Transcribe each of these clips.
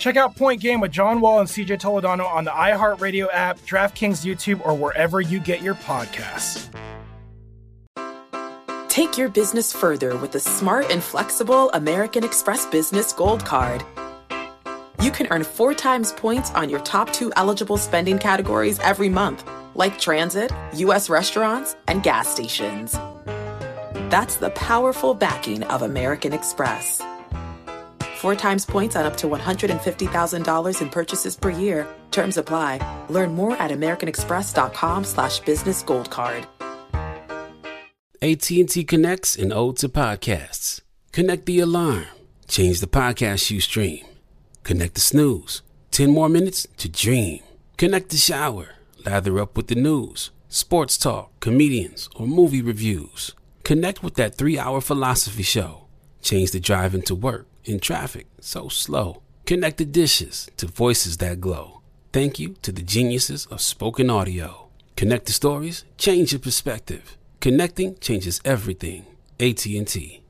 Check out Point Game with John Wall and CJ Toledano on the iHeartRadio app, DraftKings YouTube, or wherever you get your podcasts. Take your business further with the smart and flexible American Express Business Gold Card. You can earn four times points on your top two eligible spending categories every month, like transit, U.S. restaurants, and gas stations. That's the powerful backing of American Express. Four times points on up to $150,000 in purchases per year. Terms apply. Learn more at americanexpress.com slash business gold card. AT&T connects an ode to podcasts. Connect the alarm. Change the podcast you stream. Connect the snooze. 10 more minutes to dream. Connect the shower. Lather up with the news, sports talk, comedians, or movie reviews. Connect with that three hour philosophy show. Change the drive into work in traffic so slow. Connect the dishes to voices that glow. Thank you to the geniuses of spoken audio. Connect the stories, change your perspective. Connecting changes everything. AT&T.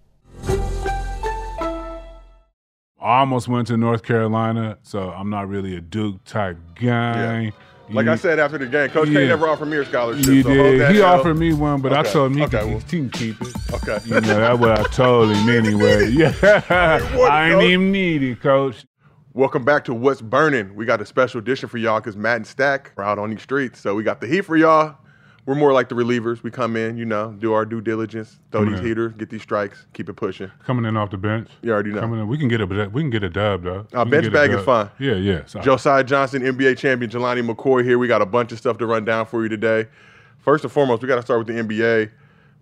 I almost went to North Carolina, so I'm not really a Duke type guy. Yeah. Like I said after the game, Coach Yeah. K never offered me a scholarship. He so did. He offered me one, but I told him he, Okay, can, well. he can keep it. Okay. You know, that's what I told him anyway. Yeah. I ain't Coach? even need it, coach. Welcome back to What's Burning. We got a special edition for y'all because Matt and Stack are out on these streets. So we got the heat for y'all. We're more like the relievers. We come in, you know, do our due diligence, throw Come these in. heaters, get these strikes, keep it pushing. Coming in off the bench. You already know. Coming in. We can get a we can get a dub though. We bench bag is fine. Yeah, yeah. So- Josiah Johnson, NBA champion, Jelani McCoy here. We got a bunch of stuff to run down for you today. First and foremost, we got to start with the NBA.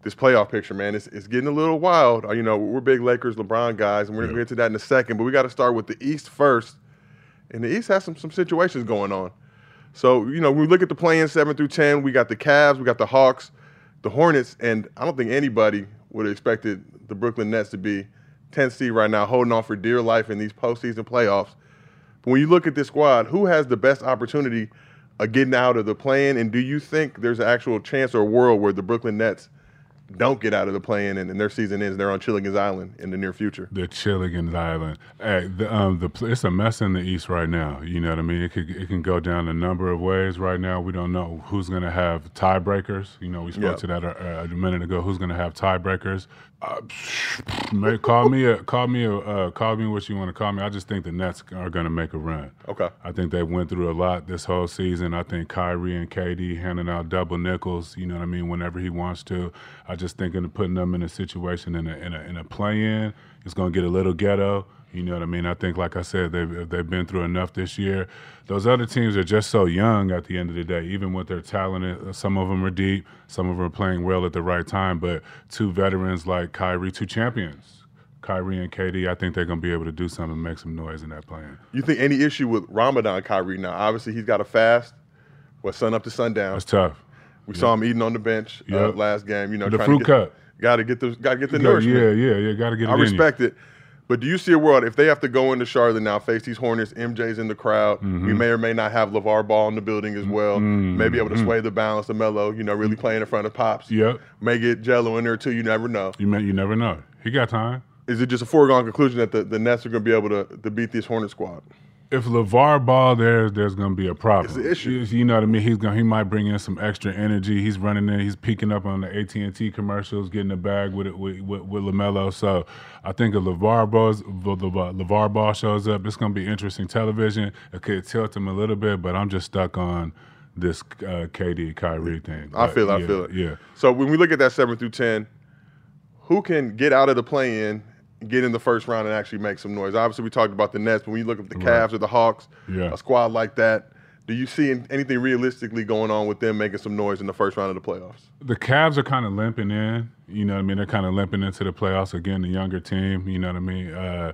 This playoff picture, man, it's, it's getting a little wild. Uh, You know, we're big Lakers, LeBron guys, and we're going to get to that in a second. But we got to start with the East first. And the East has some some situations going on. So, you know, we look at the play-in seven through ten, we got the Cavs, we got the Hawks, the Hornets, and I don't think anybody would have expected the Brooklyn Nets to be 10th seed right now, holding on for dear life in these postseason playoffs. But when you look at this squad, who has the best opportunity of getting out of the play-in? And do you think there's an actual chance or a world where the Brooklyn Nets don't get out of the play-in and, and their season ends, they're on Chilligan's Island in the near future? The Chilligan's Island. Hey, the, um, the it's a mess in the East right now. You know what I mean? It could it can go down a number of ways right now. We don't know who's going to have tiebreakers. You know, we spoke Yeah. to that a, a minute ago. Who's going to have tiebreakers? Uh, call me a call me a uh, call me what you want to call me. I just think the Nets are going to make a run. Okay. I think they went through a lot this whole season. I think Kyrie and KD handing out double nickels, you know what I mean, whenever he wants to. I just think in putting them in a situation in a in a, in a play-in, it's going to get a little ghetto. You know what I mean? I think, like I said, they've they've been through enough this year. Those other teams are just so young. At the end of the day, even with their talent, uh, some of them are deep, some of them are playing well at the right time. But two veterans like Kyrie, two champions, Kyrie and KD, I think they're going to be able to do something, and make some noise in that play-in. You think any issue with Ramadan Kyrie now? Obviously, he's got a fast, what sun up to sundown. That's tough. We saw him eating on the bench uh, last game. You know, The fruit to get, cup. Got to get the got to get the nourishment. Yeah, yeah, yeah. Got to get I in you. respect it. But do you see a world if they have to go into Charlotte now, face these Hornets, MJ's in the crowd, Mm-hmm. we may or may not have LeVar Ball in the building as well, may be able to sway the balance of Melo, you know, really playing in front of Pops. Mm-hmm. Yep. May get Jello in there too, you never know. You may, you never know. He got time. Is it just a foregone conclusion that the, the Nets are going to be able to, to beat this Hornet squad? If LeVar Ball there, there's going to be a problem. It's an issue. You, you know what I mean? He's gonna He might bring in some extra energy. He's running in. He's peeking up on the AT and T commercials, getting a bag with it with, with, with LaMelo. So I think if LeVar Ball's, LeVar Ball shows up, it's going to be interesting television. It could tilt him a little bit, but I'm just stuck on this uh, KD Kyrie thing. I feel it. yeah, I feel it. Yeah. So when we look at that seven through ten, who can get out of the play-in, get in the first round, and actually make some noise? Obviously, we talked about the Nets, but when you look at the Cavs or the Hawks, Yeah. a squad like that, do you see anything realistically going on with them making some noise in the first round of the playoffs? the Cavs are kind of limping in. You know what I mean? They're kind of limping into the playoffs again. The younger team. You know what I mean? Uh,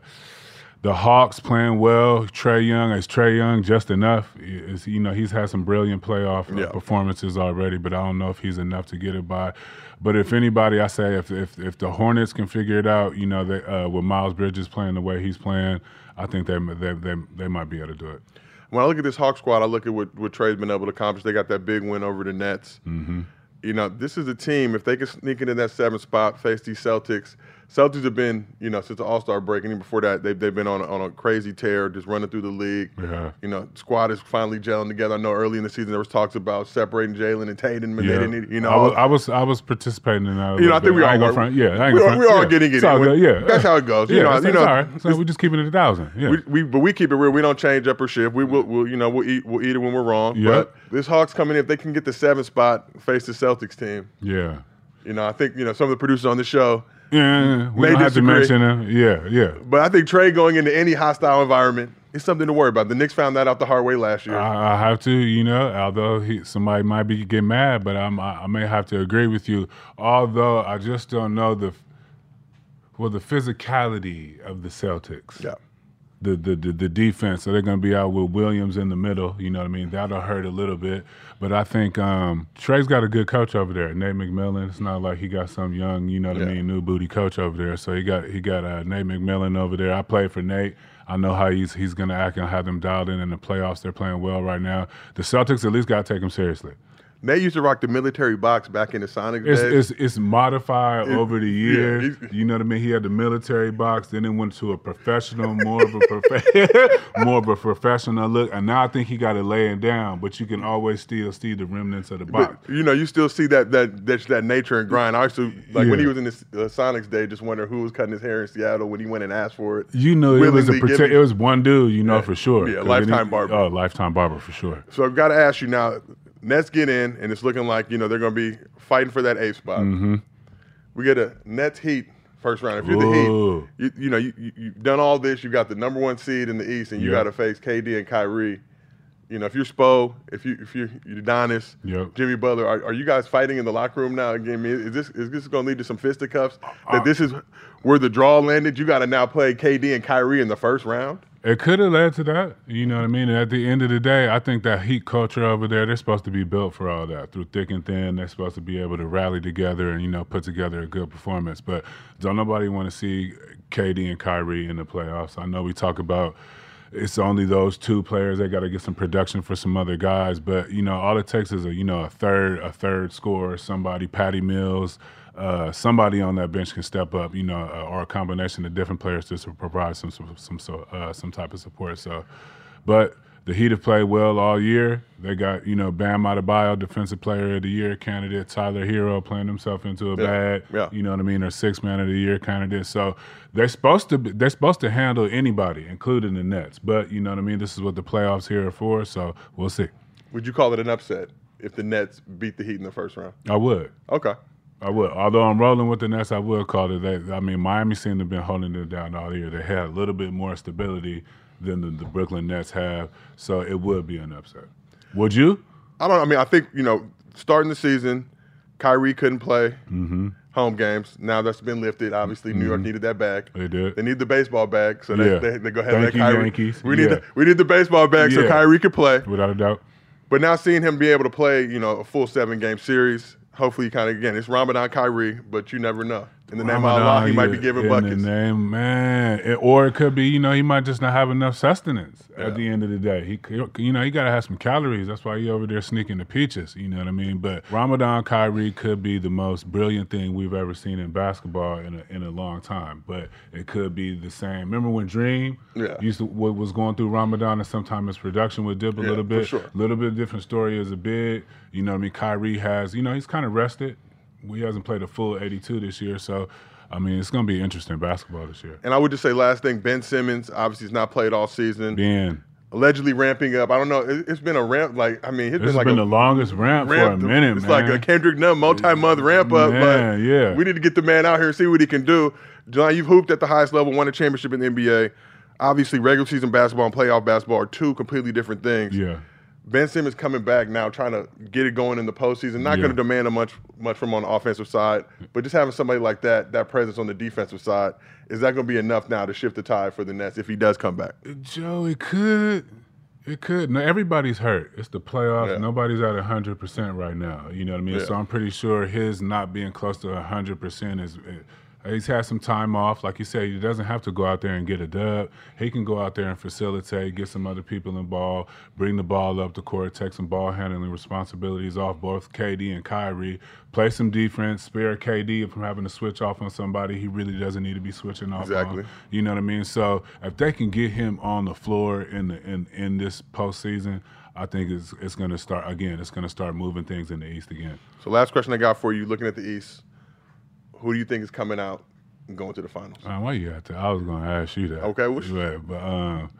the Hawks playing well. Trae Young is Trae Young just enough. Is you know he's had some brilliant playoff uh, Yeah. performances already, but I don't know if he's enough to get it by. But if anybody, I say if if, if the Hornets can figure it out, you know, they, uh, with Miles Bridges playing the way he's playing, I think they they they, they might be able to do it. When I look at this Hawk squad, I look at what, what Trae's been able to accomplish. They got that big win over the Nets. Mm-hmm. You know, this is a team, if they can sneak into that seventh spot, face these Celtics. Celtics have been, you know, since the All Star break, and even before that, they've, they've been on a, on a crazy tear, just running through the league. Yeah. You know, squad is finally gelling together. I know early in the season there was talks about separating Jalen and Tatum, and they didn't, you know, I was, I was I was participating in that. You know, I think we bit. all ain't gonna were. front- Yeah, I We all- front- we all yeah. getting it all Yeah, That's how it goes. You Yeah, know, you know, all right. So we just keeping it a thousand. Yeah, we, we but we keep it real. We don't change up or shift. We will, we'll, you know, we'll eat, we'll eat it when we're wrong. Yep. But this Hawks coming in, if they can get the seventh spot, face the Celtics team. yeah. You know, I think you know some of the producers on the show. Yeah, we don't have to mention him. Yeah, yeah. But I think Trae going into any hostile environment is something to worry about. The Knicks found that out the hard way last year. I, I have to, you know, although he, somebody might be get mad, but I'm, I, I may have to agree with you. Although I just don't know the, well, the physicality of the Celtics. yeah. The, the, the, the defense. So they're going to be out with Williams in the middle. You know what I mean? That'll hurt a little bit. But I think um, Trae's got a good coach over there, Nate McMillan. It's not like he got some young, you know what I mean, new booty coach over there. So he got he got uh, Nate McMillan over there. I played for Nate. I know how he's he's going to act and have them dialed in in the playoffs. They're playing well right now. The Celtics at least got to take him seriously. They used to rock the military box back in the Sonic It's, days. it's it's modified over the years. he's- you know what I mean. He had the military box, then it went to a professional, more of a prof- more of a professional look, and now I think he got it laying down. But you can always still see the remnants of the box. But, you know, you still see that that that, that nature and grind. I used to like when he was in the uh, Sonics day, just wonder who was cutting his hair in Seattle when he went and asked for it. you know, it was a giving- It was one dude, you know for sure. Yeah, lifetime he- barber. Oh, lifetime barber for sure. So I've got to ask you now. Nets get in, and it's looking like you know they're going to be fighting for that eighth spot. Mm-hmm. We get a Nets Heat first round. If you're Ooh. the Heat, you, you know you, you, you've done all this. You got the number one seed in the East, and you Yeah. got to face KD and Kyrie. You know, if you're Spo, if you if you're Udonis, Yep. Jimmy Butler, are, are you guys fighting in the locker room now? Again, is this is this going to lead to some fisticuffs? Uh, That this is where the draw landed. You got to now play KD and Kyrie in the first round. It could have led to that. You know what I mean? And at the end of the day, I think that heat culture over there, they're supposed to be built for all that. Through thick and thin, they're supposed to be able to rally together and, you know, put together a good performance. But don't nobody want to see KD and Kyrie in the playoffs. I know we talk about it's only those two players. They got to get some production for some other guys. But, you know, all it takes is a, you know, a third, a third scorer, somebody, Patty Mills, uh, somebody on that bench can step up, you know, uh, or a combination of different players just to provide some some some so, uh, some type of support. So, but the Heat have played well all year. They got you know Bam Adebayo, Defensive Player of the Year candidate, Tyler Herro playing himself into a Yeah, bag. yeah. You know what I mean? Or Six Man of the Year candidate. So they're supposed to be, they're supposed to handle anybody, including the Nets. But you know what I mean? This is what the playoffs here are for. So we'll see. Would you call it an upset if the Nets beat the Heat in the first round? I would. Okay. I would. Although I'm rolling with the Nets, I would call it that. I mean, Miami seemed to have been holding it down all year. They had a little bit more stability than the, the Brooklyn Nets have, so it would be an upset. Would you? I don't. I mean, I think you know, starting the season, Kyrie couldn't play Mm-hmm. home games. Now that's been lifted. Obviously, New York needed that bag. They did. They need the baseball bag, so they, Yeah. they, they go ahead and let Kyrie. Yankees. We need Yeah. the we need the baseball bag so Kyrie could play. Without a doubt. But now seeing him be able to play, you know, a full seven game series, hopefully, you kind of again, it's Ramadan Kyrie, but you never know. In the name of Allah, he might be giving in buckets. the name, man. It- or it could be, you know, he might just not have enough sustenance Yeah. at the end of the day. He, could- you know, he got to have some calories. That's why he over there sneaking the peaches. You know what I mean? But Ramadan Kyrie could be the most brilliant thing we've ever seen in basketball in a, in a long time. But it could be the same. Remember when Dream Yeah. used to was going through Ramadan, and sometimes his production would dip a Yeah, little for bit. sure. little bit different story as a big. You know what I mean? Kyrie has, you know, he's kind of rested. He hasn't played a full 82 this year, so I mean, it's going to be interesting basketball this year. and I would just say last thing, Ben Simmons obviously has not played all season. Ben, Allegedly ramping up. I don't know. It, it's been a ramp. Like I mean, it's this been like been a the longest ramp, ramp. for a minute, it's man. like a Kendrick Nunn multi-month ramp up. Man, but yeah. we need to get the man out here and see what he can do. John, you've hooped at the highest level, won a championship in the NBA. Obviously, regular season basketball and playoff basketball are two completely different things. yeah. Ben Simmons coming back now, trying to get it going in the postseason. Not Yeah. going to demand a much much from on the offensive side, but just having somebody like that, that presence on the defensive side, is that going to be enough now to shift the tide for the Nets if he does come back? Joe, it could. It could. No, everybody's hurt. It's the playoffs. Yeah. Nobody's at 100% right now. You know what I mean? Yeah. So I'm pretty sure his not being close to 100% is. He's had some time off. Like you said, he doesn't have to go out there and get a dub. He can go out there and facilitate, get some other people involved, bring the ball up the court, take some ball handling responsibilities off both KD and Kyrie, play some defense, spare KD from having to switch off on somebody he really doesn't need to be switching off Exactly. on. You know what I mean? So if they can get him on the floor in the in, in this postseason, I think it's it's gonna start again, it's gonna start moving things in the East again. So last question I got for you, looking at the East, who do you think is coming out and going to the finals? Uh, why you have to? I was gonna ask you that. Okay, which- Yeah, but um,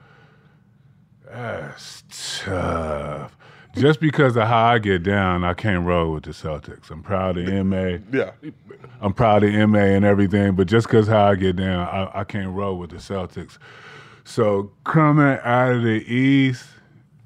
that's tough. Just because of how I get down, I can't roll with the Celtics. I'm proud of MA. Yeah, I'm proud of MA and everything, but just because how I get down, I, I can't roll with the Celtics. So coming out of the East,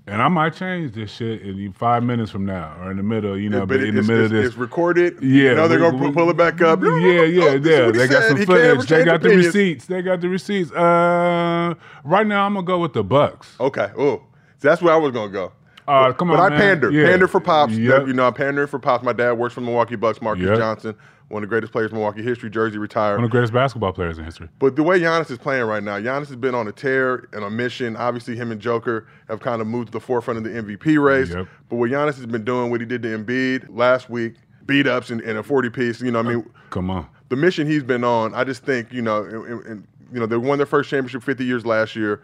and I might change this shit in five minutes from now or in the middle, you know, but, but in the middle of this. it's recorded. Yeah, you know they're we- going to we- pull it back up. Yeah, yeah, yeah. he They got some footage. They got the opinions. receipts. They got the receipts. Uh, right now, I'm gonna go with the Bucks. Okay. Oh, so that's where I was going to go. Uh, But- come but on, I man. pander, Yeah. pander for pops. Yep. You know, I'm pandering for pops. My dad works for Milwaukee Bucks. Marques Yep. Johnson, one of the greatest players in Milwaukee history. Jersey retired. One of the greatest basketball players in history. But the way Giannis is playing right now, Giannis has been on a tear and a mission. Obviously, him and Joker have kind of moved to the forefront of the MVP race. Yep. But what Giannis has been doing, what he did to Embiid last week, beat ups and, and a 40 piece, you know, what I mean, Come on. the mission he's been on, I just think, you know, and- and, you know, they won their first championship 50 years last year.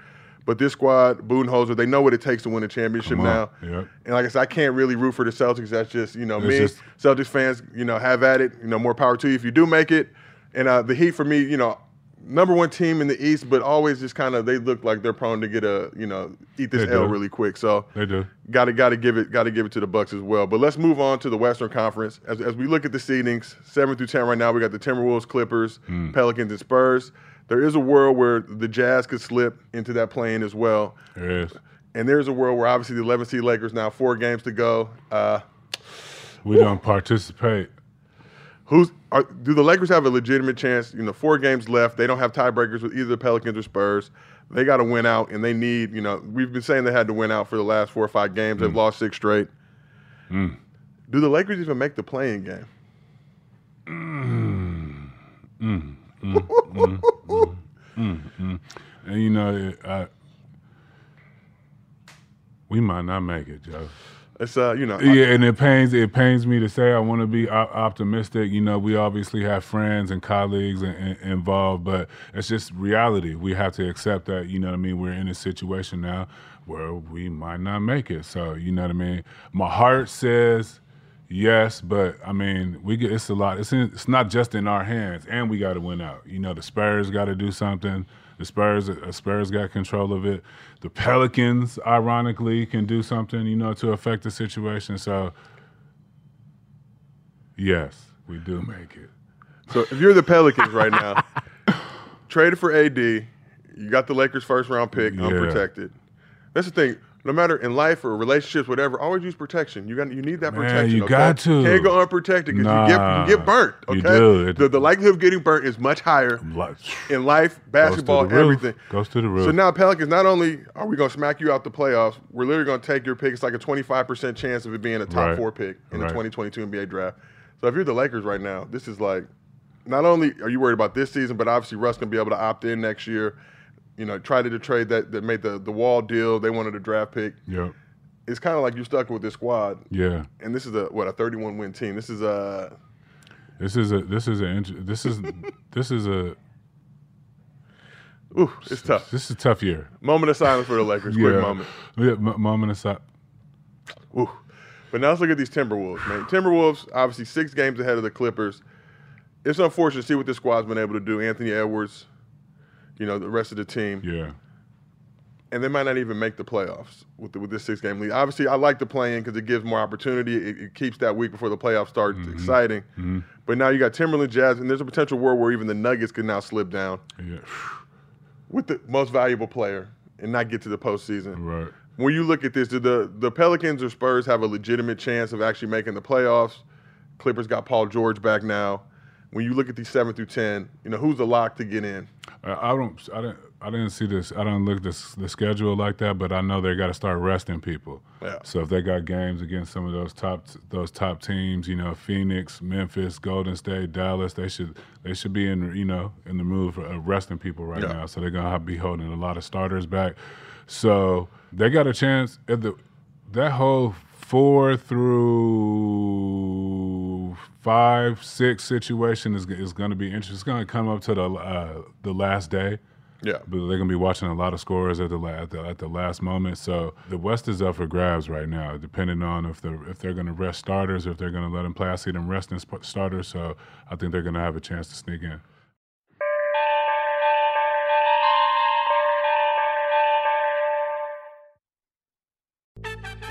But this squad, Budenholzer, they know what it takes to win a championship now. Yep. And like I said, I can't really root for the Celtics. That's just, you know, It's me. just- Celtics fans, you know, have at it. You know, more power to you if you do make it. And uh, the Heat, for me, you know, number one team in the East, but always just kind of they look like they're prone to get a, you know, eat this L really quick. So They do. got to got to give it got to give it to the Bucks as well. But let's move on to the Western Conference. As, as we look at the seedings, seven through ten right now, we got the Timberwolves, Clippers, Hmm. Pelicans, and Spurs. There is a world where the Jazz could slip into that play-in as well. There is. And there's a world where obviously the 11 seed Lakers now four games to go. Uh, We don't participate. who's are, do the Lakers have a legitimate chance? You know, four games left. They don't have tiebreakers with either the Pelicans or Spurs. They got to win out, and they need. You know, we've been saying they had to win out for the last four or five games. They've mm. lost six straight. Mm. Do the Lakers even make the play-in game? Mm. Mm, mm, mm, and you know, I, we might not make it, Joe. It's uh, you know, Yeah, and it pains it pains me to say I want to be op- optimistic. You know, we obviously have friends and colleagues in, in, involved, but it's just reality. We have to accept that. You know what I mean? We're in a situation now where we might not make it. So you know what I mean? My heart says yes, but I mean, we get it's a lot. It's in, it's not just in our hands, and we got to win out. You know, the Spurs got to do something. The Spurs, uh, Spurs got control of it. The Pelicans, ironically, can do something, you know, to affect the situation. So, yes, we do make it. So if you're the Pelicans right now, traded for AD, you got the Lakers first round pick Yeah. unprotected. That's the thing. No matter in life or relationships, whatever, always use protection. You got you need that Man, protection. you okay? got to. Can't go unprotected because you get Nah, you get burnt. you Okay, do. It- The, the likelihood of getting burnt is much higher in life, basketball, Goes to roof. everything. Goes to the roof. So now Pelicans, not only are we going to smack you out the playoffs, we're literally going to take your pick. It's like a 25% chance of it being a top Right. four pick in the 2022 NBA draft. So if you're the Lakers right now, this is like, not only are you worried about this season, but obviously Russ to be able to opt in next year. You know, tried to trade that, that made the, the wall deal. They wanted a draft pick. Yeah. It's kind of like you're stuck with this squad. yeah. And this is a, what, a 31 win team. This is a, This is a this is a this is this is a ooh, it's tough. this is a tough year. Moment of silence for the Lakers. Quick moment. Yeah, m- moment aside. Ooh. But now let's look at these Timberwolves, man. Timberwolves, obviously six games ahead of the Clippers. It's unfortunate to see what this squad's been able to do. Anthony Edwards, you know, the rest of the team. Yeah, And they might not even make the playoffs with, the, with this six game lead. Obviously, I like the play in because it gives more opportunity. It, it keeps that week before the playoffs start mm-hmm. exciting. Mm-hmm. But now you got Timberland, Jazz, and there's a potential world where even the Nuggets could now slip down yeah, with the most valuable player and not get to the postseason. right. when you look at this, do the the Pelicans or Spurs have a legitimate chance of actually making the playoffs? Clippers got Paul George back now. When you look at these seven through ten, you know who's the lock to get in. Uh, I don't. I didn't. I didn't see this. I didn't look this the schedule like that, but I know they got to start resting people. Yeah. So if they got games against some of those top those top teams, you know, Phoenix, Memphis, Golden State, Dallas, they should they should be in you know in the mood for resting people right Yeah. now. So they're gonna have, be holding a lot of starters back. So they got a chance at the that whole four through five six situation is is going to be interesting. It's going to come up to the uh, the last day. Yeah. But they're gonna be watching a lot of scores at the, la- at the at the last moment. So the West is up for grabs right now, depending on if they're if they're gonna rest starters, or if they're gonna let them play. I see them resting starters, so I think they're gonna have a chance to sneak in.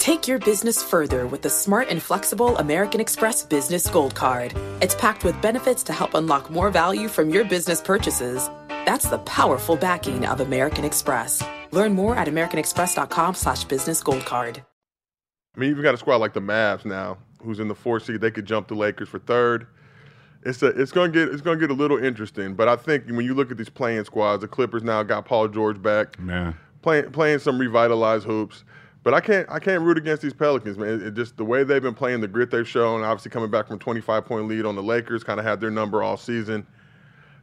Take your business further with the smart and flexible American Express Business Gold Card. It's packed with benefits to help unlock more value from your business purchases. That's the powerful backing of American Express. Learn more at americanexpress.com slash business gold card. I mean, you even got a squad like the Mavs now, who's in the fourth seed. They could jump the Lakers for third. It's a, it's gonna get it's gonna get a little interesting. But I think when you look at these play-in squads, the Clippers now got Paul George back, Man, playing playing some revitalized hoops. But I can't I can't root against these Pelicans, man. It, it just the way they've been playing, the grit they've shown. Obviously, coming back from a 25 point lead on the Lakers, kind of had their number all season.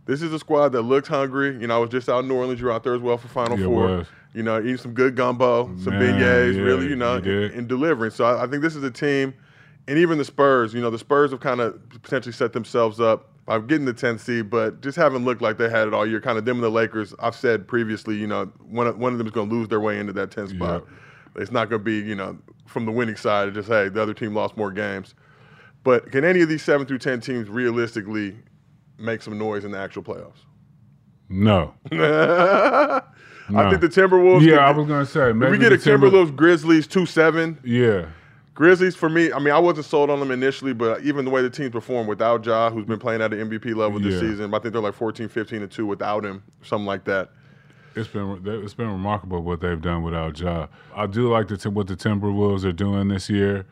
This is a squad that looks hungry. You know, I was just out in New Orleans. You were out there as well for Final Yeah, Four. You know, eating some good gumbo, some Man, beignets, yeah, really, you know, and, delivering. So I, I think this is a team, and even the Spurs. You know, the Spurs have kind of potentially set themselves up by getting the 10th seed, but just haven't looked like they had it all year. Kind of them and the Lakers. I've said previously, you know, one of, one of them is going to lose their way into that 10th spot. It's not going to be, you know, from the winning side. Just hey, the other team lost more games. But can any of these seven through 10 teams realistically make some noise in the actual playoffs? no. I think the Timberwolves. Yeah, could- I was gonna say If maybe we get the a Timber- Timberwolves Grizzlies two seven, Yeah, Grizzlies for me. I mean, I wasn't sold on them initially, but even the way the teams performed without Ja, who's been playing at the MVP level this Yeah. season, I think they're like 14, 15 and two without him, something like that. It's been it's been remarkable what they've done without Ja. I do like the what the Timberwolves are doing this year.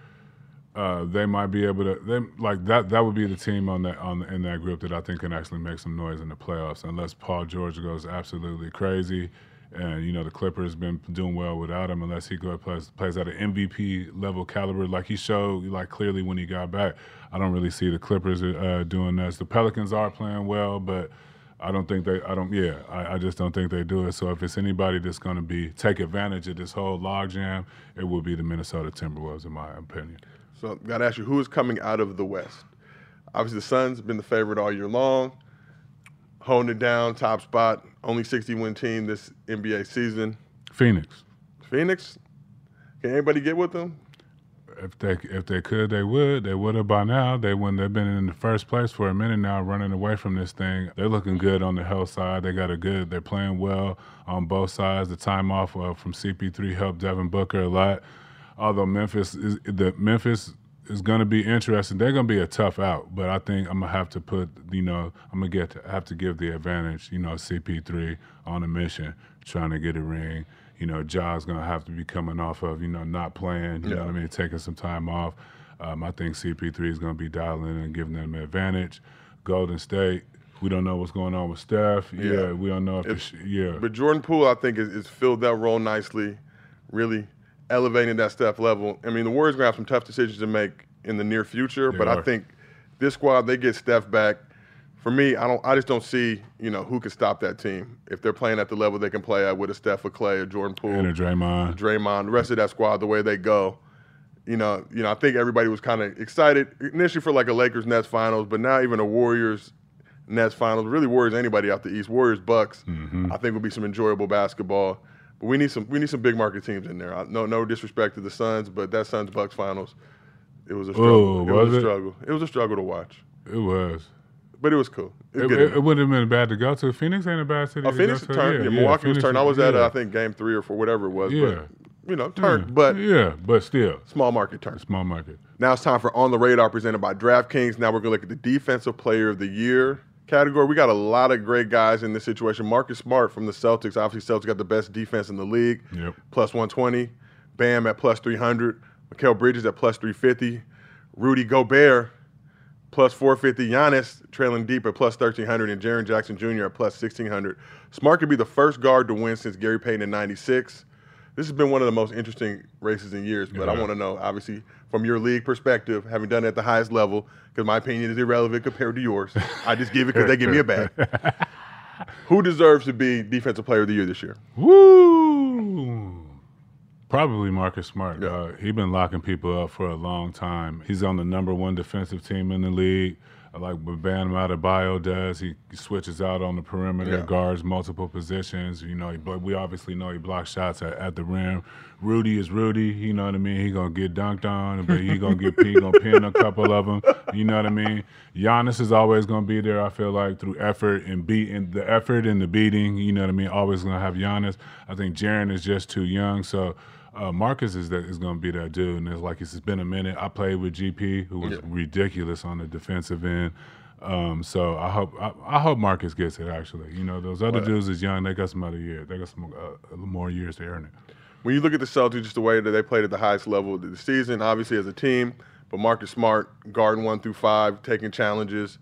Uh, they might be able to. They like that. That would be the team on that on in that group that I think can actually make some noise in the playoffs, unless Paul George goes absolutely crazy. And you know the Clippers been doing well without him, unless he goes plays plays at an MVP level caliber, like he showed like clearly when he got back. I don't really see the Clippers uh, doing this. The Pelicans are playing well, but I don't think they. I don't. Yeah, I, I just don't think they do it. So if it's anybody that's going to be take advantage of this whole logjam, it will be the Minnesota Timberwolves, in my opinion. So, got to ask you, who is coming out of the West? Obviously, the Suns have been the favorite all year long, holding it down, top spot, only 60 win team this NBA season. Phoenix. Phoenix, can anybody get with them? If they if they could, they would. They would have by now. They wouldn't. They've been in the first place for a minute now, running away from this thing. They're looking good on the health side. They got a good. They're playing well on both sides. The time off uh, from CP3 helped Devin Booker a lot. Although Memphis is the Memphis is going to be interesting. They're going to be a tough out, but I think I'm gonna have to put. You know, I'm gonna get to, have to give the advantage. You know, CP3 on a mission, trying to get a ring you know, Ja's going to have to be coming off of, you know, not playing, you Yeah. know what I mean, taking some time off. Um, I think CP3 is going to be dialing in and giving them an advantage. Golden State, we don't know what's going on with Steph. Yeah, Yeah. we don't know if, If- yeah. But Jordan Poole, I think, is, is filled that role nicely, really elevating that Steph level. I mean, the Warriors gonna have some tough decisions to make in the near future, They but I think this squad they get Steph back. For me, I don't. I just don't see you know who can stop that team if they're playing at the level they can play at with a Steph, a Clay, a Jordan Poole, and a Draymond. Draymond, the rest of that squad, the way they go. You know, you know, I think everybody was kind of excited initially for like a Lakers Nets finals, but now even a Warriors Nets finals, really Warriors anybody out the East, Warriors Bucks, Mm-hmm. I think will be some enjoyable basketball. But we need some we need some big market teams in there. I, no no disrespect to the Suns, but that Suns Bucks finals, it was a struggle. Oh, it was, was a struggle. It was a struggle to watch, It was. But it was cool. It, It, it, it wouldn't have been bad to go to. Phoenix ain't a bad city to Phoenix go to. turned. Yeah, yeah, Milwaukee was turned. I was at uh, yeah. I think game three or four, whatever it was. Yeah. But you know, turned. But yeah, but still, small market turn. small market. Now it's time for On the Radar presented by DraftKings. Now we're going to look at the Defensive Player of the Year category. We got a lot of great guys in this situation. Marcus Smart from the Celtics. Obviously, Celtics got the best defense in the league. Yep. Plus 120. Bam at plus 300. Mikal Bridges at plus 350. Rudy Gobert plus 450. Giannis trailing deep at plus 1300. And Jaren Jackson Jr. at plus 1600. Smart could be the first guard to win since Gary Payton in 96. This has been one of the most interesting races in years, but I want to know, obviously, from your league perspective, having done it at the highest level, because my opinion is irrelevant compared to yours. I just give it because they give me a bag. Who deserves to be Defensive Player of the Year this year? Woo! Probably Marcus Smart. Yeah. Uh, he's been locking people up for a long time. He's on the number one defensive team in the league. I like what Bam Adebayo does. He switches out on the perimeter, Yeah. guards multiple positions. You know, but we obviously know he blocks shots at, at the rim. Rudy is Rudy. You know what I mean? He gonna get dunked on, but he gonna get he gonna pin a couple of them. You know what I mean? Giannis is always gonna be there. I feel like through effort and beating the effort and the beating. You know what I mean? Always gonna have Giannis. I think Jaren is just too young, so. Uh, Marcus is that is going to be that dude, and it's like it's been a minute. I played with GP, who was Yeah. ridiculous on the defensive end. Um, so I hope I, I hope Marcus gets it. Actually, you know those other dudes is young. They got some other years. They got some uh, more years to earn it. When you look at the Celtics, just the way that they played at the highest level of the season, obviously as a team, but Marcus Smart, guarding one through five, taking challenges,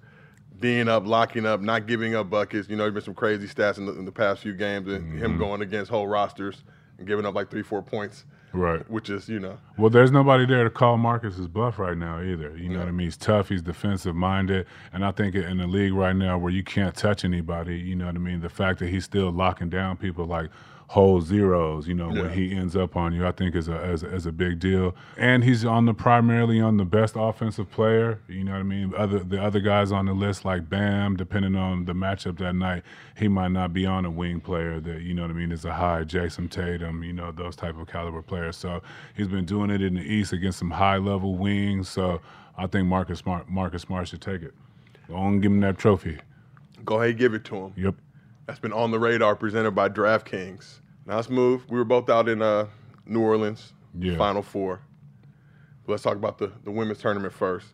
being up, locking up, not giving up buckets. You know, there's been some crazy stats in the, in the past few games, and Mm-hmm. him going against whole rosters giving up like three, four points, Right. which is, you know, Well, there's nobody there to call Marcus's bluff right now either. You know Yeah. what I mean? He's tough. He's defensive minded, and I think in the league right now where you can't touch anybody, you know what I mean? The fact that he's still locking down people like whole zeros, you know, Yeah. when he ends up on you, I think is a is, a- is a big deal. And he's on the primarily on the best offensive player. You know what I mean? Other the other guys on the list like Bam, depending on the matchup that night, he might not be on a wing player that you know what I mean is a high Jayson Tatum, you know those type of caliber players. So he's been doing it in the East against some high level wings. So I think Marcus Smart Marcus Smart should take it. Don't give him that trophy. go ahead, give it to him. Yep. That's been on the radar, presented by DraftKings. Now let's move. We were both out in uh, New Orleans, Yeah. Final Four. Let's talk about the, the women's tournament first.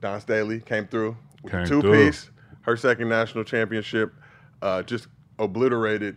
Dawn Staley came through with Came two through. piece, her second national championship, uh, just obliterated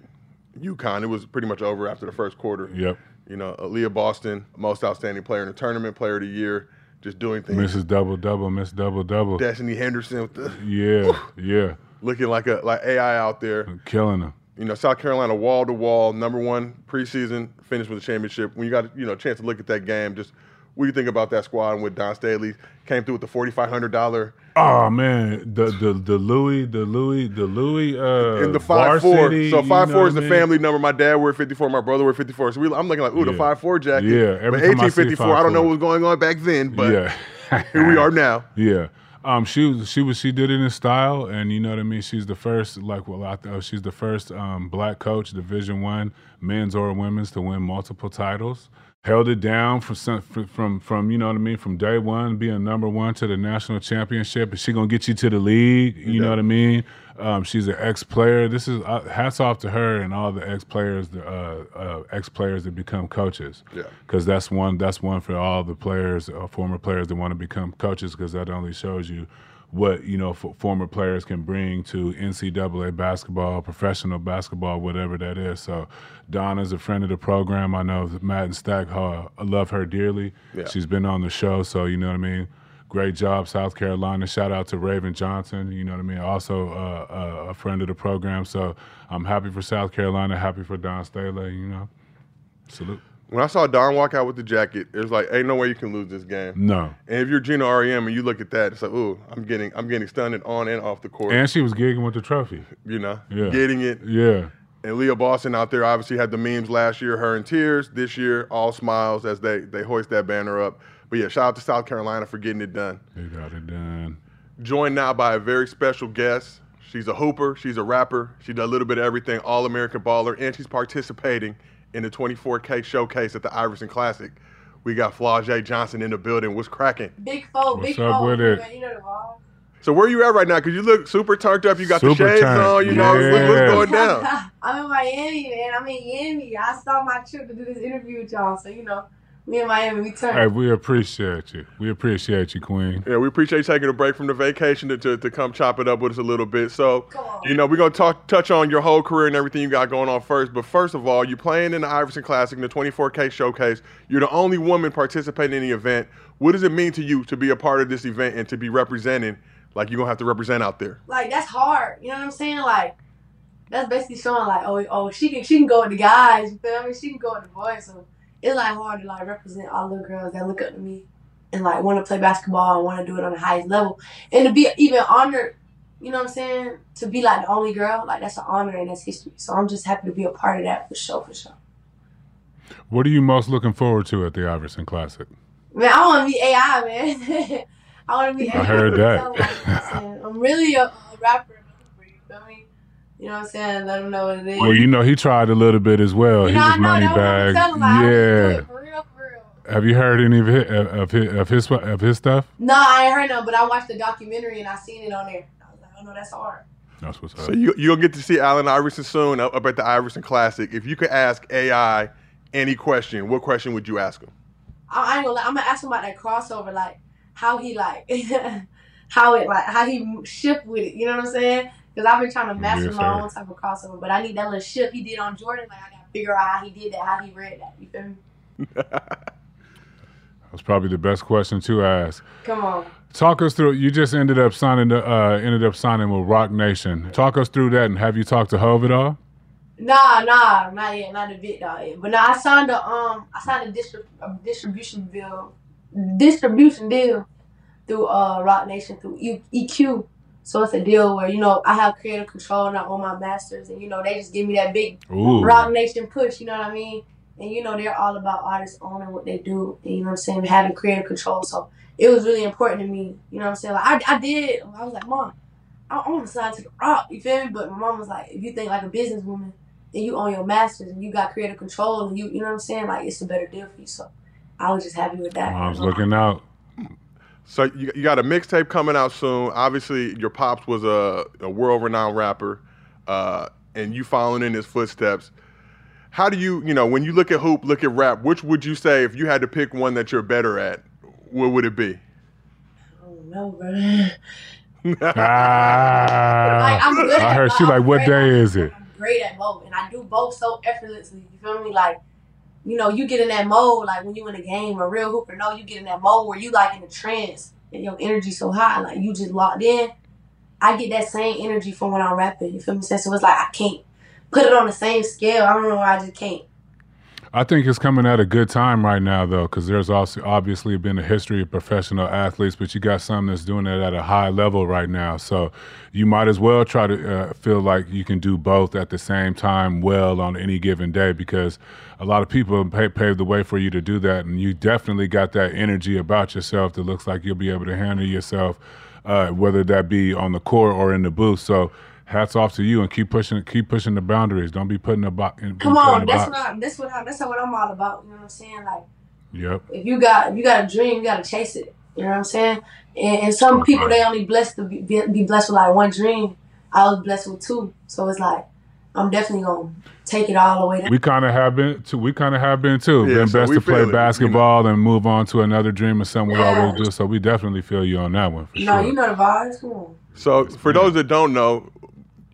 UConn. It was pretty much over after the first quarter. Yep. You know, Aliyah Boston, most outstanding player in the tournament, player of the year, just doing things. Mrs. Double Double, Miss Double Double. Destanni Henderson with the, Yeah, yeah. Looking like a like AI out there. Killing them. You know, South Carolina wall to wall, number one preseason, finished with a championship. When you got you know a chance to look at that game, just what do you think about that squad and with Dawn Staley came through with the forty five hundred dollar Oh man, the the the Louis, the Louis, the Louis uh and the five four. So five four what is the mean? family number. My dad wore fifty four. My brother wore fifty four. So we, I'm looking like, ooh, the Yeah. five four jacket. Yeah, every but time I eighteen fifty four. I don't know what was going on back then, but yeah. here we are now. Yeah. Um, she was she was she did it in style, and you know what I mean. She's the first, like well, I th- she's the first um, black coach, Division One, men's or women's, to win multiple titles. Held it down from from from you know what I mean from day one, being number one to the national championship. Is she gonna get you to the league? You know what I mean. Um, she's an ex player. This is uh, hats off to her and all the ex players, the uh, uh, ex players that become coaches. Yeah. because that's one that's one for all the players, uh, former players that want to become coaches, because that only shows you what you know f- former players can bring to NCAA basketball, professional basketball, whatever that is. So, Donna's a friend of the program. I know Matt and Stack I love her dearly. Yeah. She's been on the show, so you know what I mean. Great job, South Carolina. Shout out to Raven Johnson. You know what I mean. Also uh, uh, a friend of the program. So I'm happy for South Carolina. Happy for Dawn Staley. You know, salute. When I saw Dawn walk out with the jacket, it was like, ain't no way you can lose this game. No. And if you're Geno Auriemma and you look at that, it's like, ooh, I'm getting I'm getting stunned on and off the court. And she was gigging with the trophy. you know, Yeah. getting it. Yeah. And Leah Boston out there obviously had the memes last year, her in tears. This year, all smiles as they they hoist that banner up. But yeah, shout out to South Carolina for getting it done. They got it done. Joined now by a very special guest. She's a hooper, she's a rapper, she does a little bit of everything, all American baller, and she's participating in the 24K showcase at the Iverson Classic. We got Flau'jae Johnson in the building. What's cracking? Big foe, What's big up foe. with it? Man, You know the ball. So where you at right now? Cause you look super turned up. You got Super the shades turned, on. You know what- what's going down. I'm in Miami, man. I'm in Miami. I saw my trip to do this interview with y'all. So, you know, me in Miami, we turn. Hey, we appreciate you. We appreciate you, Queen. Yeah, we appreciate you taking a break from the vacation to, to, to come chop it up with us a little bit. So, you know, we're going to talk touch on your whole career and everything you got going on first. But first of all, you're playing in the Iverson Classic, in the 24K Showcase. You're the only woman participating in the event. What does it mean to you to be a part of this event and to be representing like you're going to have to represent out there? Like, that's hard. You know what I'm saying? Like, that's basically showing, like, oh, oh, she can, she can go with the guys. You feel me? She can go with the boys. So, it's, like, hard to, like, represent all the girls that look up to me and, like, want to play basketball and want to do it on the highest level. And to be even honored, you know what I'm saying? To be, like, the only girl, like, that's an honor and that's history. So, I'm just happy to be a part of that for sure, for sure. What are you most looking forward to at the Iverson Classic? Man, I want to be AI, man. I want to be AI. I heard that. Like, you know what I'm? I'm really a, a rapper. You feel me? You know what I'm saying? Let him know what it is. Well, you know he tried a little bit as well. You he know, was know, money that's bag. telling, like, I wanna do Yeah. For real, for real. Have you heard any of his, of his of his of his stuff? No, I ain't heard no, but I watched the documentary and I seen it on there. I was like, oh no, that's hard. That's what's up. So you, you'll get to see Allen Iverson soon up, up at the Iverson Classic. If you could ask AI any question, what question would you ask him? I, I ain't gonna I'm gonna ask him about that crossover, like how he like, how it like, how he shift with it. You know what I'm saying? Because I've been trying to master Yes, my own type of crossover, but I need that little shift he did on Jordan. Like I gotta figure out how he did that, how he read that. You feel me? That's probably the best question to ask. Come on. Talk us through. You just ended up signing. the- Uh, ended up signing with Roc Nation. Talk us through that, and have you talked to Hov at all? Nah, nah, not yet, not a bit dog yet. But nah, I signed a um, I signed a, distri- a distribution deal, distribution deal through uh Roc Nation through EQ. So it's a deal where you know I have creative control and I own my masters, and you know they just give me that big Ooh. Roc Nation push. You know what I mean? And you know they're all about artists owning what they do, and you know what I'm saying, having creative control. So it was really important to me. You know what I'm saying? Like I, I did. I was like, mom, I, I want to sign to the Rock. You feel me? But my mom was like, if you think like a businesswoman and you own your masters and you got creative control and you, you know what I'm saying? Like it's a better deal for you. So I was just happy with that. I was looking out. So you, you got a mixtape coming out soon. Obviously, your pops was a, a world-renowned rapper, uh, and you following in his footsteps. How do you, you know, when you look at hoop, look at rap, which would you say if you had to pick one that you're better at? what would it be? I don't know, bro. Ah, Like, I'm good I heard she like, what day is it? I'm great at both, and I do both so effortlessly. You feel me? Like, you know, you get in that mode, like when you in a game, a real hooper. No, you get in that mode where you like in a trance and your energy so high, like you just locked in. I get that same energy from when I'm rapping. You feel me? So it's like I can't put it on the same scale. I don't know why I just can't. I think it's coming at a good time right now, though, because there's also obviously been a history of professional athletes, but you got some that's doing it at a high level right now. So you might as well try to uh, feel like you can do both at the same time well on any given day, because a lot of people pa- paved the way for you to do that, and you definitely got that energy about yourself that looks like you'll be able to handle yourself, uh, whether that be on the court or in the booth. So. Hats off to you and keep pushing, keep pushing the boundaries. Don't be putting a box. Come on, that's what I, that's what I, that's what I'm all about. You know what I'm saying? Like. Yep. if you got if you got a dream, you gotta chase it. You know what I'm saying? And, and some people they only blessed to be, be be blessed with like one dream. I was blessed with two, so it's like I'm definitely gonna take it all the way. Down. We kind of have been too. We kind of have been too. Yeah, been so best we to play feel it, you know. basketball and move on to another dream or something we always do. So we definitely feel you on that one for no, sure. you know the vibes. Come. So for those that don't know,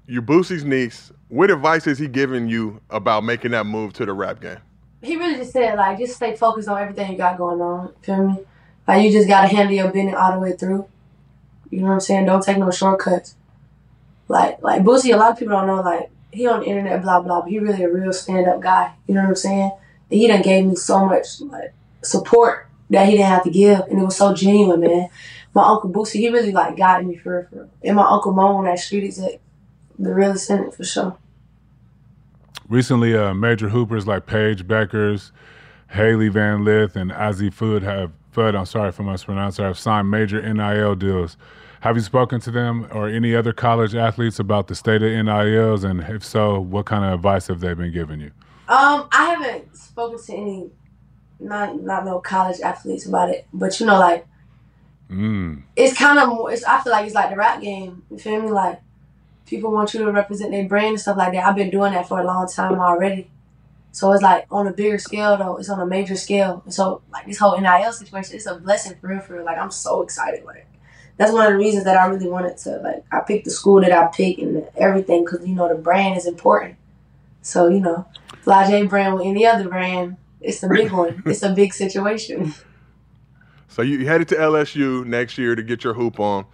you're Boosie's niece. What advice is he giving you about making that move to the rap game? He really just said like just stay focused on everything you got going on. Feel me? Like you just gotta handle your business all the way through. You know what I'm saying? Don't take no shortcuts. Like like Boosie, a lot of people don't know like he on the internet blah blah, but he really a real stand up guy. You know what I'm saying? And he done gave me so much like support that he didn't have to give, and it was so genuine, man. My uncle Boosie, he really like guided me for real. And my uncle Mo on that street exec, the realest in for sure. Recently, uh, major hoopers like Paige Bueckers, Hailey Van Lith, and Azzi Food have Fudd. I'm sorry if I mispronounced. Have signed major NIL deals. Have you spoken to them or any other college athletes about the state of NILs? And if so, what kind of advice have they been giving you? Um, I haven't spoken to any, not not no college athletes about it, but you know, like Mm. it's kind of more. It's I feel like it's like the rap game. You feel me? Like people want you to represent their brand and stuff like that. I've been doing that for a long time already. So it's like on a bigger scale though. It's on a major scale. So like this whole NIL situation, it's a blessing for real. For real. Like I'm so excited. Like that's one of the reasons that I really wanted to like I picked the school that I picked and everything because you know the brand is important. So you know, Flau'jae brand with any other brand, it's a big one. It's a big situation. So you you headed to LSU next year to get your hoop on.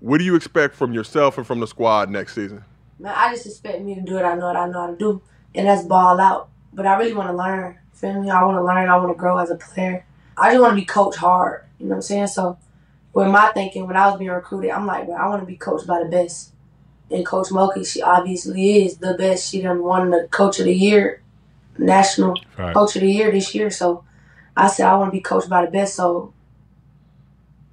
What do you expect from yourself and from the squad next season? Man, I just expect me to do what I know what I know how to do, and that's ball out. But I really want to learn. Feel me? I want to learn. I want to grow as a player. I just want to be coached hard. You know what I'm saying? So, with my thinking, when I was being recruited, I'm like, bro, I want to be coached by the best. And Coach Mulkey, she obviously is the best. She done won the Coach of the Year, National Right. Coach of the Year this year. So, I said I want to be coached by the best. So,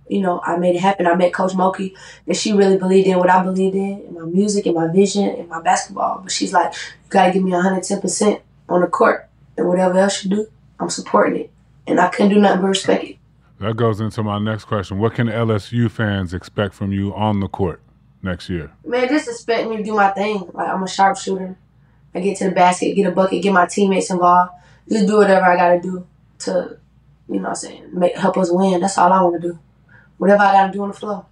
you know, I made it happen. I met Coach Mulkey, and she really believed in what I believed in, in my music, and my vision, and my basketball. But she's like, you gotta give me 110% on the court, and whatever else you do, I'm supporting it. And I couldn't do nothing but respect it. That goes into my next question. What can LSU fans expect from you on the court next year? Man, just expect me to do my thing. Like, I'm a sharpshooter. I get to the basket, get a bucket, get my teammates involved. Just do whatever I gotta do to, you know what I'm saying, make, help us win. That's all I wanna do. Whatever I gotta do on the floor.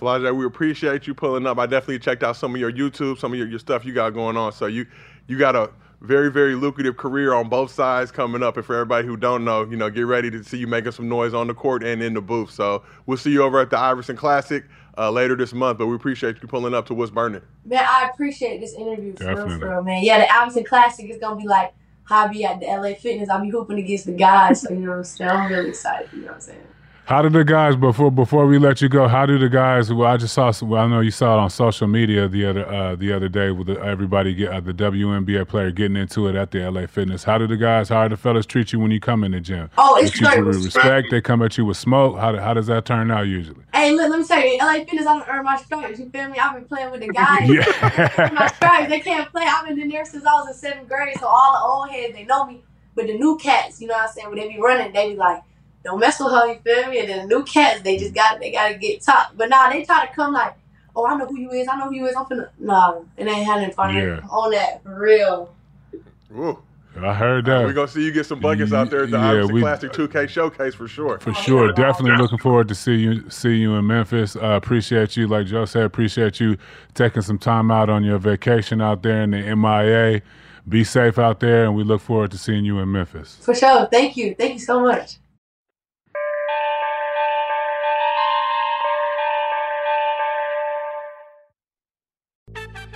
Flau'jae, we appreciate you pulling up. I definitely checked out some of your YouTube, some of your, your stuff you got going on. So you you got a very, very lucrative career on both sides coming up. And for everybody who don't know, you know, get ready to see you making some noise on the court and in the booth. So we'll see you over at the Iverson Classic uh, later this month. But we appreciate you pulling up to what's burning. Man, I appreciate this interview for real, for real, man. Yeah, the Iverson Classic is gonna be like how I be at the LA Fitness. I'll be hooping against the guys, so you know what I'm saying. I'm really excited. You know what I'm saying. How did the guys before before we let you go? How do the guys? Well, I just saw. Well, I know you saw it on social media the other uh, the other day with the, everybody get uh, the WNBA player getting into it at the LA Fitness. How do the guys? How do the fellas treat you when you come in the gym? Oh, They it's treat you with respect. They come at you with smoke. How do- how does that turn out usually? Hey, look, let me tell you, LA Fitness, I don't earn my stripes. You feel me? I've been playing with the guys. Yeah. my stripes, they can't play. I've been in there since I was in seventh grade, so all the old heads they know me. But the new cats, you know what I'm saying? When they be running, they be like, "Don't mess with her," you feel me? And then the new cats, they just got they gotta get top. But nah, they try to come like, "Oh, I know who you is. I know who you is. I'm finna." Nah, it ain't happening for Yeah. on that for real. Ooh. I heard that. We're gonna see you get some buckets out there at the Yeah, we- Classic 2K showcase for sure. For sure, definitely looking forward to see you see you in Memphis. Uh, appreciate you, like Joe said. Appreciate you taking some time out on your vacation out there in the MIA. Be safe out there, and we look forward to seeing you in Memphis. For sure. Thank you. Thank you so much.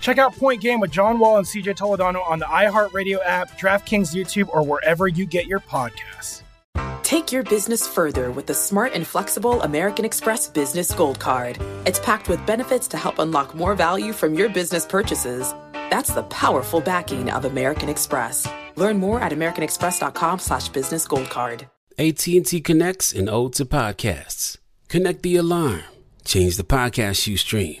Check out Point Game with John Wall and CJ Toledano on the iHeartRadio app, DraftKings YouTube, or wherever you get your podcasts. Take your business further with the smart and flexible American Express Business Gold Card. It's packed with benefits to help unlock more value from your business purchases. That's the powerful backing of American Express. Learn more at americanexpress.com slash business gold card. AT&T connects and ode to podcasts. Connect the alarm. Change the podcast you stream.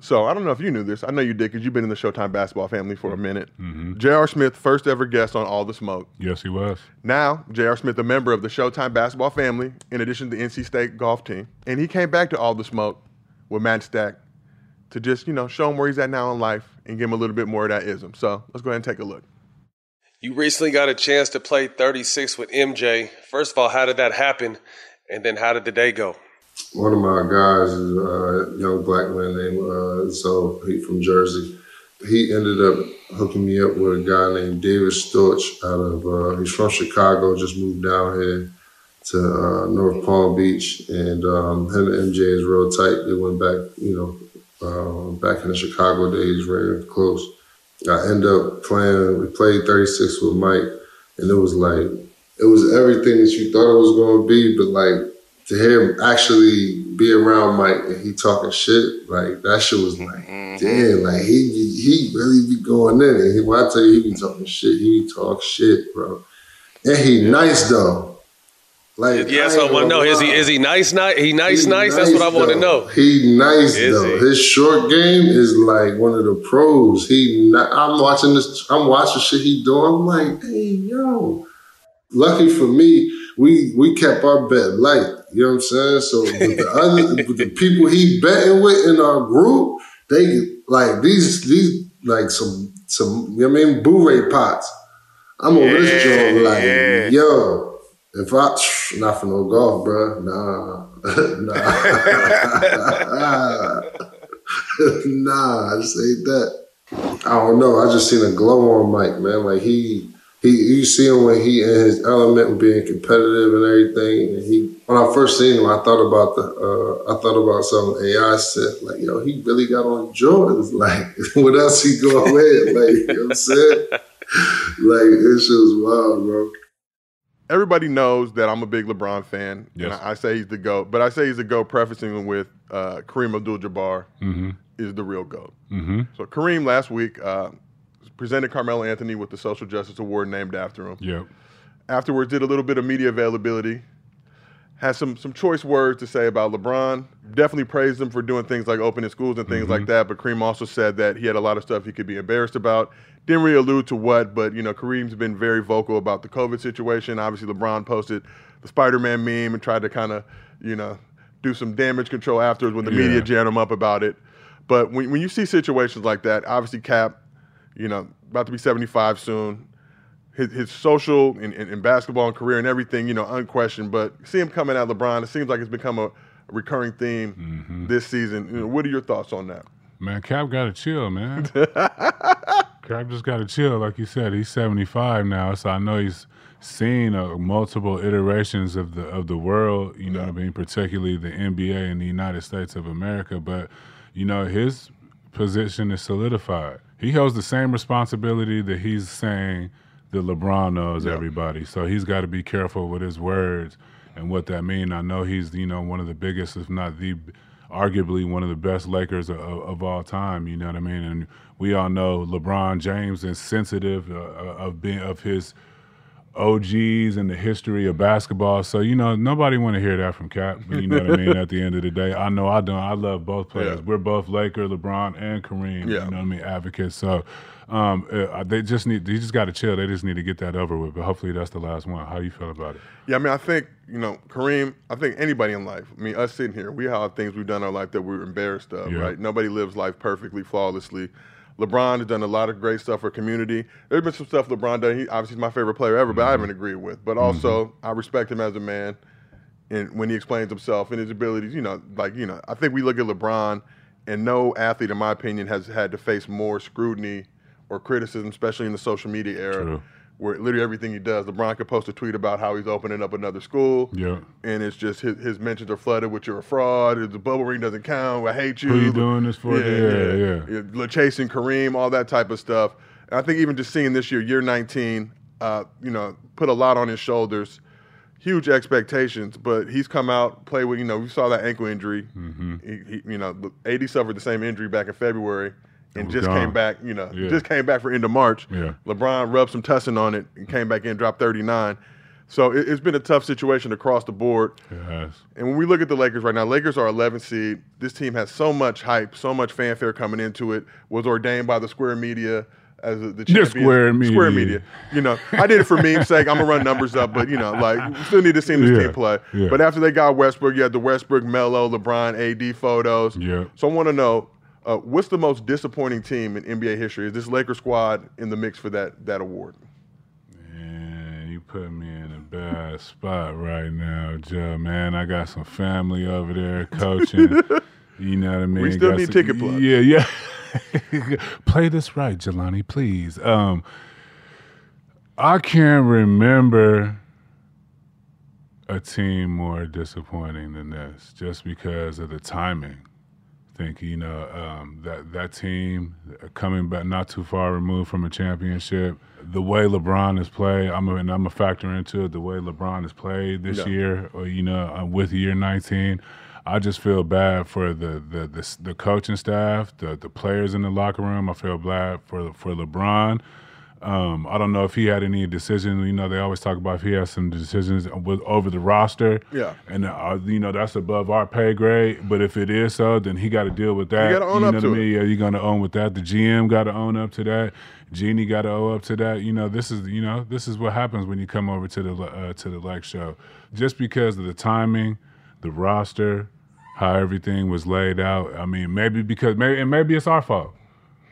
So I don't know if you knew this. I know you did because you've been in the Showtime basketball family for a mm-hmm. minute. Mm-hmm. J.R. Smith, first ever guest on All the Smoke. Yes, he was. Now, J.R. Smith, a member of the Showtime basketball family, in addition to the NC State golf team. And he came back to All the Smoke with Matt Stack to just, you know, show him where he's at now in life and give him a little bit more of that ism. So let's go ahead and take a look. You recently got a chance to play 36 with MJ. First of all, how did that happen? And then how did the day go? One of my guys is a young black man named uh, so he from Jersey. He ended up hooking me up with a guy named David Storch out of uh, he's from Chicago, just moved down here to uh, North Palm Beach, and um, him and MJ is real tight. They went back, you know, uh, back in the Chicago days, very close. I end up playing. We played 36 with Mike, and it was like it was everything that you thought it was going to be, but like to hear him actually be around Mike and he talking shit, like that shit was like, mm-hmm. damn, like he he really be going in. And he, when I tell you, he be talking shit, he be talk shit, bro. And he nice though. Like Yeah, so I want to know is he is he nice? Nice? He nice? Nice? That's what I want to know. He nice Is though. he? His short game is like one of the pros. He, ni- I'm watching this. I'm watching shit he doing. I'm like, hey, yo. Lucky for me, we we kept our bet light. You know what I'm saying? So with the other with the people he betting with in our group, they like these these like some some you know what I mean boo pots. I'm on this Yeah, joint like yeah. yo. If I not for no golf, bro. Nah, nah, nah. I just ain't that. I don't know. I just seen a glow on Mike, man. Like he, he, you see him when he in his element, being competitive and everything. And he, when I first seen him, I thought about the, uh, I thought about some AI set. Like, yo, he really got on Jordans. Like, what else he going with? Like, you know what I'm saying? Like, this shit was wild, bro. Everybody knows that I'm a big LeBron fan. Yes. And I, I say he's the GOAT, but I say he's the GOAT, prefacing it with uh, Kareem Abdul Jabbar Mm-hmm. is the real GOAT. Mm-hmm. So Kareem last week uh, presented Carmelo Anthony with the Social Justice Award named after him. Yep. Afterwards, did a little bit of media availability. Has some some choice words to say about LeBron. Definitely praised him for doing things like opening schools and things like mm-hmm. that. But Kareem also said that he had a lot of stuff he could be embarrassed about. Didn't really allude to what, but you know, Kareem's been very vocal about the COVID situation. Obviously, LeBron posted the Spider-Man meme and tried to kind of, you know, do some damage control afterwards when the Yeah. media jammed him up about it. But when, when you see situations like that, obviously Cap, you know, about to be 75 soon. His, his social and, and, and basketball and career and everything, you know, unquestioned. But see him coming at LeBron, it seems like it's become a, recurring theme Mm-hmm. this season. You know, what are your thoughts on that? Man, Cap got to chill, man. Cap just got to chill. Like you said, he's 75 now, so I know he's seen uh, multiple iterations of the of the world. You know what I mean? Particularly the NBA and the United States of America. But you know his position is solidified. He holds the same responsibility that he's saying that LeBron knows everybody. So he's got to be careful with his words and what that means. I know he's you know one of the biggest, if not the arguably one of the best Lakers of, of all time. You know what I mean? And we all know LeBron James is sensitive uh, of being of his OGs and the history of basketball. So you know nobody want to hear that from Cap. You know what I mean? At the end of the day, I know I don't. I love both players. Yeah. We're both Laker, LeBron, and Kareem. Yeah. You know what I mean? Advocates. So. Um, uh, they just need. They just got to chill. They just need to get that over with. But hopefully, that's the last one. How do you feel about it? Yeah, I mean, I think you know, Kareem. I think anybody in life. I mean, us sitting here, we have things we've done in our life that we're embarrassed of, Yeah. right? Nobody lives life perfectly, flawlessly. LeBron has done a lot of great stuff for community. There's been some stuff LeBron done. He obviously he's my favorite player ever, but I haven't agreed with. But mm-hmm. also, I respect him as a man, and when he explains himself and his abilities, you know, like you know, I think we look at LeBron, and no athlete, in my opinion, has had to face more scrutiny or criticism, especially in the social media era True. Where literally everything he does, LeBron could post a tweet about how he's opening up another school. Yeah. And it's just his, his mentions are flooded with you're a fraud, the bubble ring doesn't count, I hate you. Who you doing this for? Yeah, yeah. yeah. Le- Chasing Kareem, all that type of stuff. And I think even just seeing this year, year 19, uh, you know, put a lot on his shoulders. Huge expectations, but he's come out, played with, you know, we saw that ankle injury. Mm-hmm. He, he, you know, AD suffered the same injury back in February and just gone. came back, you know, Yeah. just came back for end of March. Yeah. LeBron rubbed some tussin on it and came back in, dropped 39. So it, it's been a tough situation across the board. Has. And when we look at the Lakers right now, Lakers are 11 seed. This team has so much hype, so much fanfare coming into it. Was ordained by the Square Media as the, the champion. Square Media. Square Media. You know, I did it for meme's sake. I'm gonna run numbers up, but you know, like still need to see this Yeah, team play. yeah. But after they got Westbrook, you had the Westbrook, Melo, LeBron, AD photos. Yeah. So I want to know. Uh, what's the most disappointing team in NBA history? Is this Lakers squad in the mix for that that award? Man, you put me in a bad spot right now, Joe. Man, I got some family over there coaching. you know what I mean? We still Got need some- ticket plugs. Yeah, yeah. Play this right, Jelani, please. Um, I can't remember a team more disappointing than this, just because of the timing. I think you know um, that that team uh, coming back not too far removed from a championship. The way LeBron has played, I'm a, and I'm a factor into it. The way LeBron has played this Yeah. year, or you know, uh, with year 19, I just feel bad for the the the, the coaching staff, the the players in the locker room. I feel bad for for LeBron. Um, I don't know if he had any decisions. You know, they always talk about if he has some decisions with over the roster. Yeah. And uh, you know that's above our pay grade. But if it is so, then he got to deal with that. You gotta own you up know to what I it. mean? Yeah, you're gonna own with that. The GM got to own up to that. Jeanie got to owe up to that. You know, this is you know this is what happens when you come over to the uh, to the Lex show. Just because of the timing, the roster, how everything was laid out. I mean, maybe because maybe and maybe it's our fault.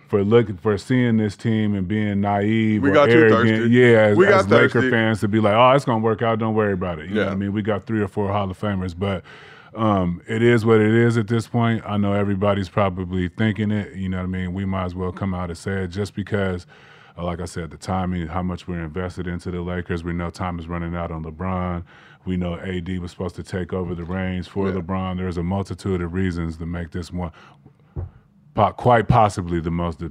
For looking for seeing this team and being naive We or got arrogant, thirsty. yeah, as, We got as Laker fans to be like, oh, it's gonna work out. Don't worry about it. You know Yeah. what I mean? We got three or four Hall of Famers, but um, it is what it is at this point. I know everybody's probably thinking it. You know what I mean? We might as well come out and say it just because, uh, like I said, the timing, how much we're invested into the Lakers. We know time is running out on LeBron. We know AD was supposed to take over the reins for Yeah. LeBron. There's a multitude of reasons to make this one. Quite possibly the most.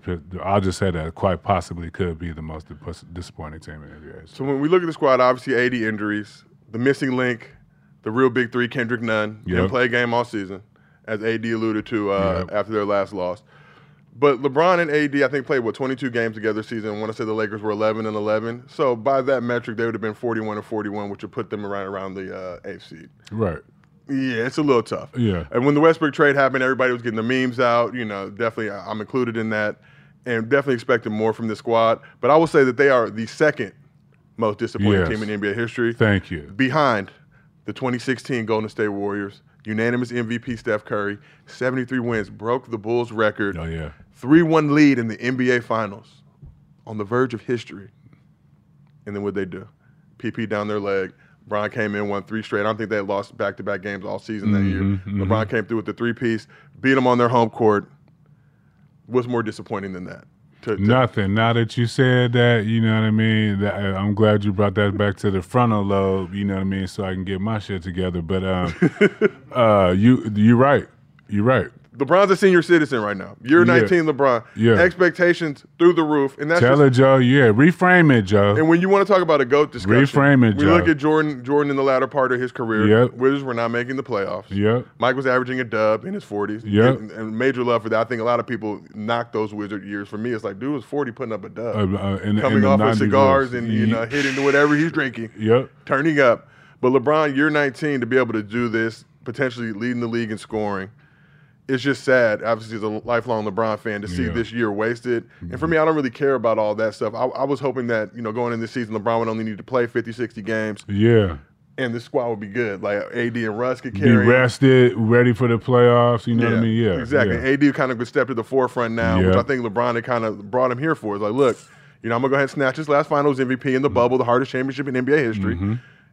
I'll just say that quite possibly could be the most disappointing team in the NBA. So when we look at the squad, obviously AD injuries, the missing link, the real big three, Kendrick Nunn, didn't play a game all season, as AD alluded to uh, Yep. after their last loss. But LeBron and AD, I think, played what 22 games together this season. I want to say the Lakers were 11 and 11. So by that metric, they would have been 41 and 41, which would put them around around the uh, eighth seed. Right. Yeah, it's a little tough. Yeah. And when the Westbrook trade happened, everybody was getting the memes out. You know, definitely I'm included in that, and definitely expecting more from the squad. But I will say that they are the second most disappointing Yes. team in NBA history, Thank you. behind the 2016 Golden State Warriors, unanimous MVP Steph Curry, 73 wins, broke the Bulls record. Oh yeah. 3-1 lead in the NBA Finals, on the verge of history. And then what they do? PP down their leg. LeBron came in, won three straight. I don't think they lost back-to-back games all season that year. Mhm, mhm. LeBron came through with the three-piece, beat them on their home court. What's more disappointing than that? To- to- Nothing. Now that you said that, you know what I mean. That, uh, I'm glad you brought that back to the frontal lobe. You know what I mean, so I can get my shit together. But um, uh, you you're right. You're right. LeBron's a senior citizen right now. You're Yeah. 19, LeBron. Yeah. Expectations through the roof, and that's Tell just, it, Joe. Yeah, reframe it, Joe. And when you want to talk about a goat discussion, Reframe it, we Joe. look at Jordan. Jordan in the latter part of his career, Yep. Wizards were not making the playoffs. Yep. Mike was averaging a dub in his 40s. Yep. And, and major love for that. I think a lot of people knock those Wizard years. For me, it's like dude was 40 putting up a dub, Uh, uh, in- in coming off of cigars was- and you know hitting whatever he's drinking. Yep. Turning up. But LeBron, you're 19 to be able to do this, potentially leading the league in scoring. It's just sad, obviously, as a lifelong LeBron fan, to see Yeah. Mm-hmm. this year wasted. And for me, I don't really care about all that stuff. I, I was hoping that, you know, going into this season, LeBron would only need to play 50, 60 games, Yeah. and the squad would be good. Like AD and Russ could Be carry. it. rested, ready for the playoffs. You know what I mean? Yeah. exactly. yeah. AD kind of could step to the forefront now, which I think LeBron had kind of brought him here for. It's like, look, you know, I'm gonna go ahead and snatch his last Finals MVP Mm-hmm. in the bubble, the hardest championship in NBA history,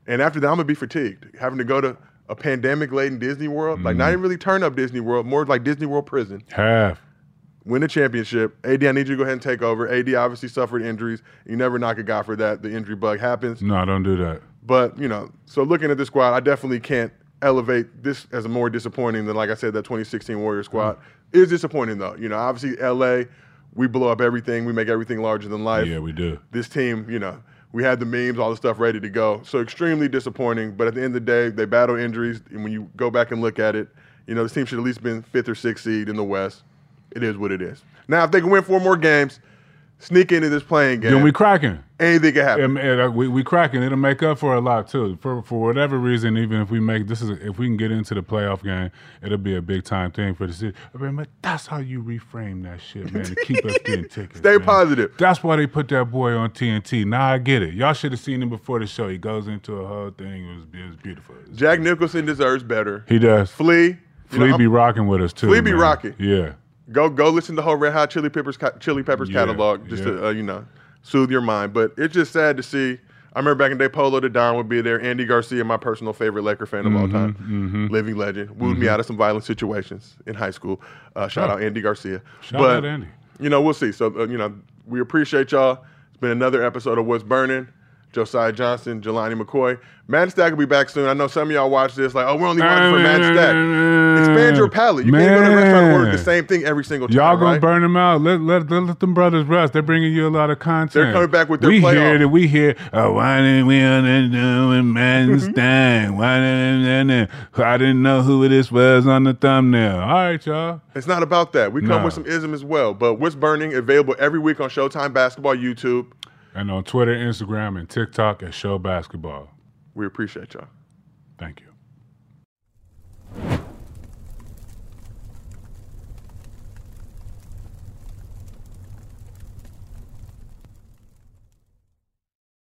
and after that, I'm gonna be fatigued, having to go to a pandemic-laden Disney World, like Mm-hmm. not even really turn up Disney World, more like Disney World prison. Half. Win the championship. AD, I need you to go ahead and take over. AD obviously suffered injuries. You never knock a guy for that. The injury bug happens. No, I don't do that. But, you know, so looking at this squad, I definitely can't elevate this as a more disappointing than, like I said, that 2016 Warrior squad. is disappointing, though. You know, obviously, LA, we blow up everything. We make everything larger than life. Yeah, we do. This team, you know, we had the memes, all the stuff ready to go. So extremely disappointing. But at the end of the day, they battle injuries. And when you go back and look at it, you know, this team should at least been fifth or sixth seed in the West. It is what it is. Now, if they can win four more games, sneak into this play-in game, Then we cracking. Anything can happen. And, uh, we we cracking. It'll make up for a lot too. For for whatever reason, even if we make this is if we can get into the playoff game, it'll be a big time thing for the city. I mean, but that's how you reframe that shit, man, to keep us getting tickets. Stay man. positive. That's why they put that boy on TNT. Now I get it. Y'all should have seen him before the show. He goes into a whole thing. It was it was beautiful. Jack Nicholson deserves better. He does. Flea, you Flea know, be rocking with us too. Flea be man. rocking. Yeah. Go go listen to the whole Red Hot Chili Peppers Chili Peppers Yeah, catalog just yeah. to uh, you know soothe your mind. But it's just sad to see. I remember back in the day, Polo the Don would be there. Andy Garcia, my personal favorite Laker fan of all time, mhm. living legend, wooed me out of some violent situations in high school. Uh, shout Oh. out Andy Garcia. Shout but, out Andy. You know, we'll see. So uh, you know, we appreciate y'all. It's been another episode of What's Burning. Josiah Johnson, Jelani McCoy. Matt Stack will be back soon. I know some of y'all watch this like, oh, we're only watching for Matt Stack. Expand your palate. You can't go to a restaurant and order the same thing every single time. Y'all gonna right? burn them out. Let, let let let them brothers rest. They're bringing you a lot of content. They're coming back with their We playoff. hear that we hear. Oh, why didn't we understand man mm-hmm. stand? Why didn't I didn't know who this was on the thumbnail? All right, y'all. It's not about that. We come Nah. with some ism as well. But what's burning available every week on Showtime Basketball YouTube. And on Twitter, Instagram, and TikTok at Show Basketball. We appreciate y'all. Thank you.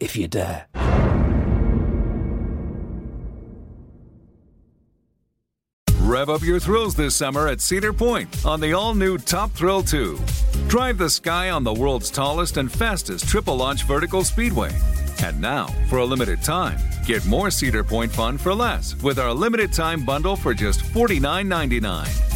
if you dare. Rev up your thrills this summer at Cedar Point on the all new Top Thrill 2. Drive the sky on the world's tallest and fastest triple launch vertical speedway. And now, for a limited time, get more Cedar Point fun for less with our limited time bundle for just $49.99.